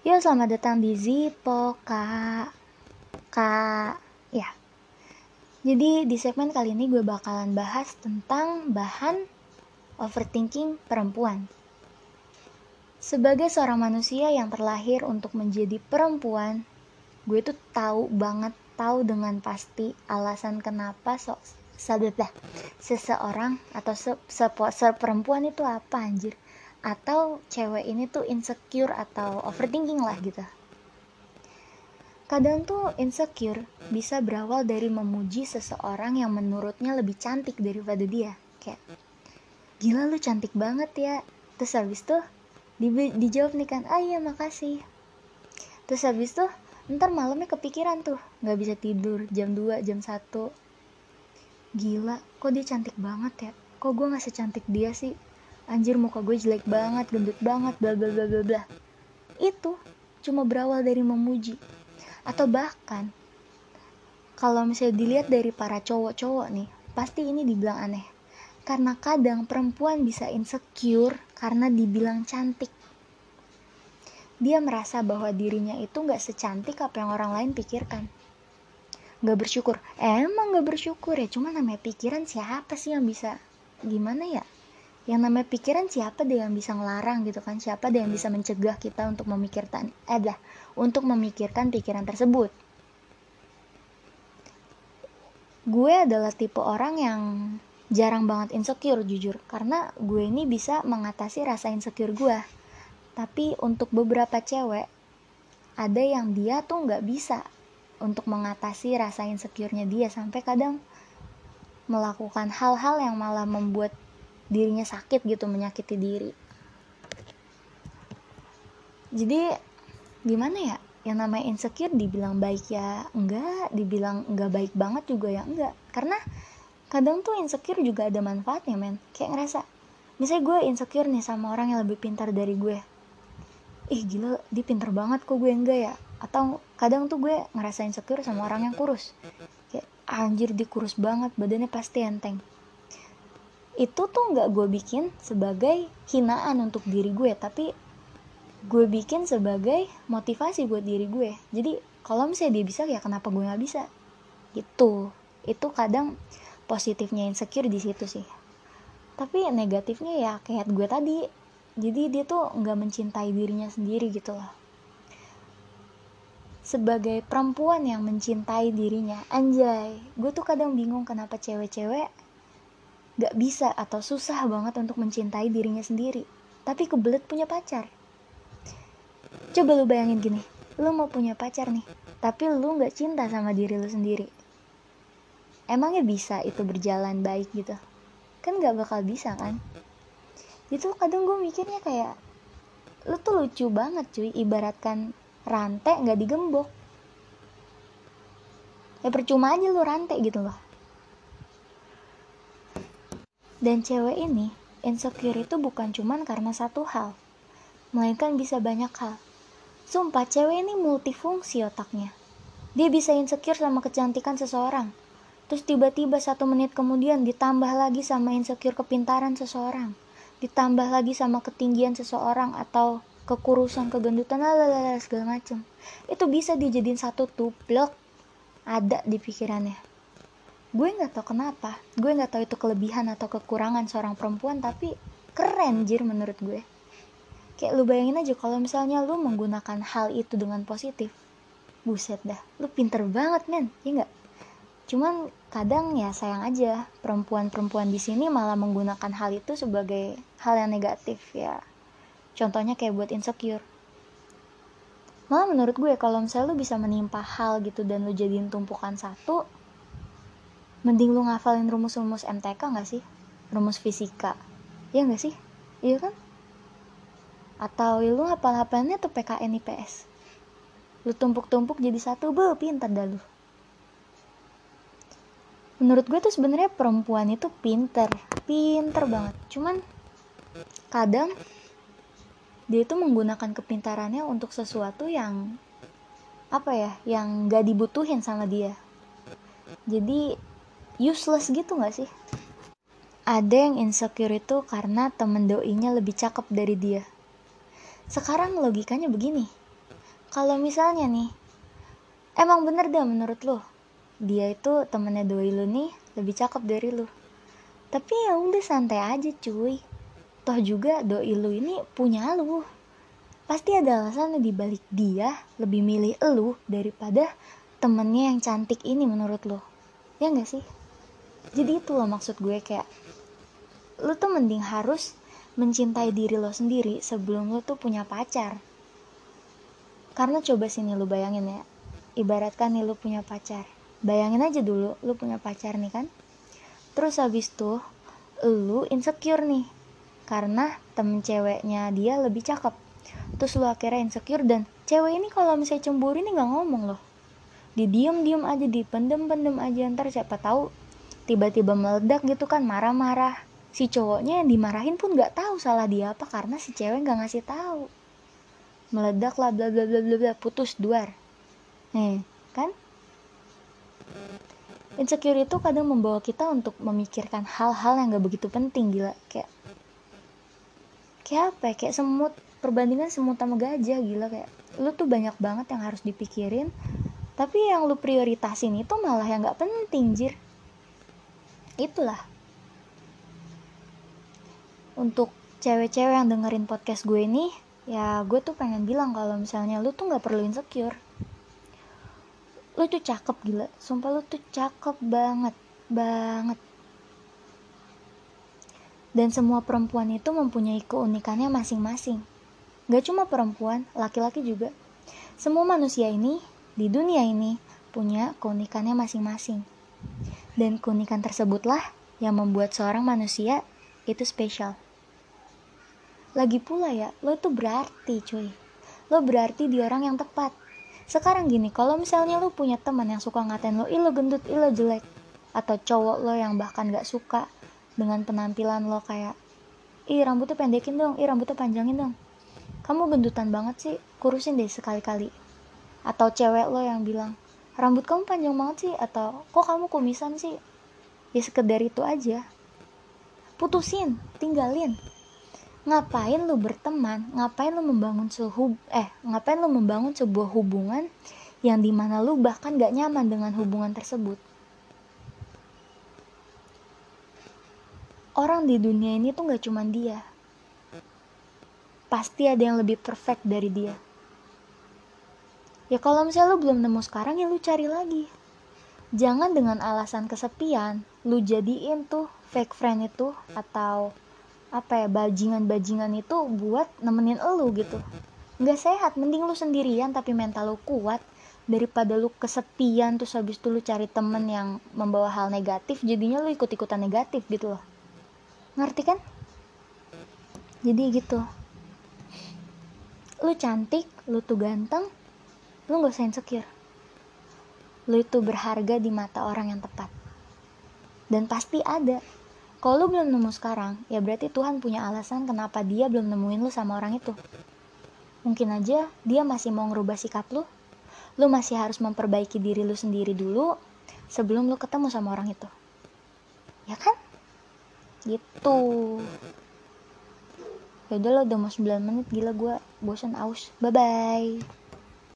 Yo, selamat datang di Zipo, Kak. Kak, ya. Jadi di segmen kali ini gue bakalan bahas tentang bahan overthinking perempuan. Sebagai seorang manusia yang terlahir untuk menjadi perempuan, gue tuh tahu banget, tahu dengan pasti alasan kenapa so dah seseorang atau se, se, se perempuan itu apa anjir atau cewek ini tuh insecure atau overthinking lah gitu. Kadang tuh insecure bisa berawal dari memuji seseorang yang menurutnya lebih cantik daripada dia. Kayak gila lu cantik banget ya. Terus habis tuh di, dijawab nih kan ah iya makasih. Terus habis tuh ntar malamnya kepikiran tuh nggak bisa tidur jam 2 jam 1 gila kok dia cantik banget ya? Kok gue nggak secantik dia sih anjir muka gue jelek banget gendut banget bla bla bla bla bla. Itu cuma berawal dari memuji. Atau bahkan kalau misalnya dilihat dari para cowok-cowok nih pasti ini dibilang aneh. Karena kadang perempuan bisa insecure karena dibilang cantik. Dia merasa bahwa dirinya itu nggak secantik apa yang orang lain pikirkan. Nggak bersyukur. Emang nggak bersyukur ya cuma namanya pikiran siapa sih yang bisa? Gimana ya yang namanya pikiran siapa deh yang bisa ngelarang gitu kan? Siapa deh yang bisa mencegah kita untuk memikirkan eh dah untuk memikirkan pikiran tersebut? Gue adalah tipe orang yang jarang banget insecure jujur. Karena gue ini bisa mengatasi rasa insecure gue. Tapi untuk beberapa cewek ada yang dia tuh nggak bisa untuk mengatasi rasa insecure-nya dia. Sampai kadang melakukan hal-hal yang malah membuat dirinya sakit gitu menyakiti diri. Jadi gimana ya? Yang namanya insecure dibilang baik ya enggak dibilang enggak baik banget juga ya enggak. Karena kadang tuh insecure juga ada manfaatnya men. Kayak ngerasa misalnya gue insecure nih sama orang yang lebih pintar dari gue. Ih gila dia pintar banget kok gue enggak ya? Atau kadang tuh gue ngerasa insecure sama orang yang kurus. Kayak anjir dia kurus banget badannya pasti enteng itu tuh nggak gue bikin sebagai hinaan untuk diri gue tapi gue bikin sebagai motivasi buat diri gue. Jadi kalau misalnya dia bisa ya kenapa gue nggak bisa? Gitu. Itu kadang positifnya insecure di situ sih. Tapi negatifnya ya kayak gue tadi. Jadi dia tuh nggak mencintai dirinya sendiri gitu loh. Sebagai perempuan yang mencintai dirinya anjay gue tuh kadang bingung kenapa cewek-cewek gak bisa atau susah banget untuk mencintai dirinya sendiri. Tapi kebelet punya pacar. Coba lu bayangin gini lu mau punya pacar nih tapi lu gak cinta sama diri lu sendiri. Emangnya bisa itu berjalan baik gitu? Kan gak bakal bisa kan? Itu kadang gue mikirnya kayak lu tuh lucu banget cuy ibaratkan rantai gak digembok. Ya percuma aja lu rantai gitu loh dan cewek ini, insecure itu bukan cuman karena satu hal, melainkan bisa banyak hal. Sumpah, cewek ini multifungsi otaknya. Dia bisa insecure sama kecantikan seseorang, terus tiba-tiba satu menit kemudian ditambah lagi sama insecure kepintaran seseorang, ditambah lagi sama ketinggian seseorang atau kekurusan, kegendutan, lalala, segala macem. Itu bisa dijadiin satu tuplek ada di pikirannya gue nggak tau kenapa. Gue nggak tahu itu kelebihan atau kekurangan seorang perempuan tapi keren jir menurut gue. Kayak lu bayangin aja kalau misalnya lu menggunakan hal itu dengan positif buset dah lu pinter banget men ya nggak? Cuman kadang ya sayang aja perempuan-perempuan di sini malah menggunakan hal itu sebagai hal yang negatif ya. Contohnya kayak buat insecure. Malah menurut gue kalau misalnya lu bisa menimpa hal gitu dan lu jadiin tumpukan satu mending lu ngafalin rumus-rumus MTK gak sih? Rumus fisika. Ya gak sih? Iya kan? Atau lu hafal-hafalnya tuh PKN IPS lu tumpuk-tumpuk jadi satu be pintar dah lu. Menurut gue tuh sebenarnya perempuan itu pinter pinter banget. Cuman kadang dia itu menggunakan kepintarannya untuk sesuatu yang apa ya yang gak dibutuhin sama dia. Jadi useless gitu gak sih? Ada yang insecure itu karena temen doinya lebih cakep dari dia. Sekarang logikanya begini. kalau misalnya nih emang bener dah menurut lo dia itu temennya doi lu nih lebih cakep dari lu tapi ya udah santai aja cuy toh juga doi lu ini punya lu pasti ada alasan di balik dia lebih milih lu daripada temennya yang cantik ini menurut lo ya gak sih jadi itu loh maksud gue kayak lu tuh mending harus mencintai diri lo sendiri sebelum lo tuh punya pacar. Karena coba sini lu bayangin ya ibaratkan nih lu punya pacar. Bayangin aja dulu lu punya pacar nih kan. Terus habis tuh lu insecure nih karena temen ceweknya dia lebih cakep. Terus lu akhirnya insecure dan cewek ini kalau misalnya cemburu ini nggak ngomong loh. Di diem diem aja di pendem pendem aja ntar siapa tahu tiba-tiba meledak gitu kan marah-marah. Si cowoknya yang dimarahin pun nggak tahu salah dia apa karena si cewek nggak ngasih tahu. Meledak lah bla bla bla bla bla putus duar. Nih kan? Insecure itu kadang membawa kita untuk memikirkan hal-hal yang gak begitu penting gila. Kayak kayak apa ya? Kayak semut perbandingan semut sama gajah gila. Kayak lu tuh banyak banget yang harus dipikirin. Tapi yang lu prioritasin itu malah yang gak penting jir itulah untuk cewek-cewek yang dengerin podcast gue ini ya gue tuh pengen bilang kalau misalnya lu tuh gak perlu insecure lu tuh cakep gila sumpah lu tuh cakep banget banget dan semua perempuan itu mempunyai keunikannya masing-masing. Gak cuma perempuan, laki-laki juga. Semua manusia ini, di dunia ini, punya keunikannya masing-masing. Dan keunikan tersebutlah yang membuat seorang manusia itu spesial. Lagi pula ya, lo itu berarti cuy. Lo berarti di orang yang tepat. Sekarang gini, kalau misalnya lo punya teman yang suka ngatain lo, ilo gendut, ilo jelek. Atau cowok lo yang bahkan gak suka dengan penampilan lo kayak ih rambutnya pendekin dong ih rambutnya panjangin dong kamu gendutan banget sih kurusin deh sekali-kali atau cewek lo yang bilang rambut kamu panjang banget sih atau kok kamu kumisan sih? Ya sekedar itu aja. Putusin tinggalin. Ngapain lu berteman? Ngapain lu membangun sehub eh ngapain lu membangun sebuah hubungan yang di mana lu bahkan gak nyaman dengan hubungan tersebut? Orang di dunia ini tuh gak cuman dia. Pasti ada yang lebih perfect dari dia. Ya kalau misalnya lu belum nemu sekarang ya lu cari lagi. Jangan dengan alasan kesepian, lu jadiin tuh fake friend itu atau apa ya bajingan-bajingan itu buat nemenin lu gitu. Gak sehat, mending lu sendirian tapi mental lu kuat daripada lu kesepian terus habis itu lu cari temen yang membawa hal negatif jadinya lu ikut-ikutan negatif gitu loh ngerti kan jadi gitu lu cantik lu tuh ganteng lu gak usah insecure. Lu itu berharga di mata orang yang tepat. Dan pasti ada. Kalau lu belum nemu sekarang ya berarti Tuhan punya alasan kenapa dia belum nemuin lu sama orang itu. Mungkin aja dia masih mau ngerubah sikap lu. Lu masih harus memperbaiki diri lu sendiri dulu sebelum lu ketemu sama orang itu. Ya kan? Gitu. Ya udah lo udah mau 9 menit. Gila gue bosan aus. Bye bye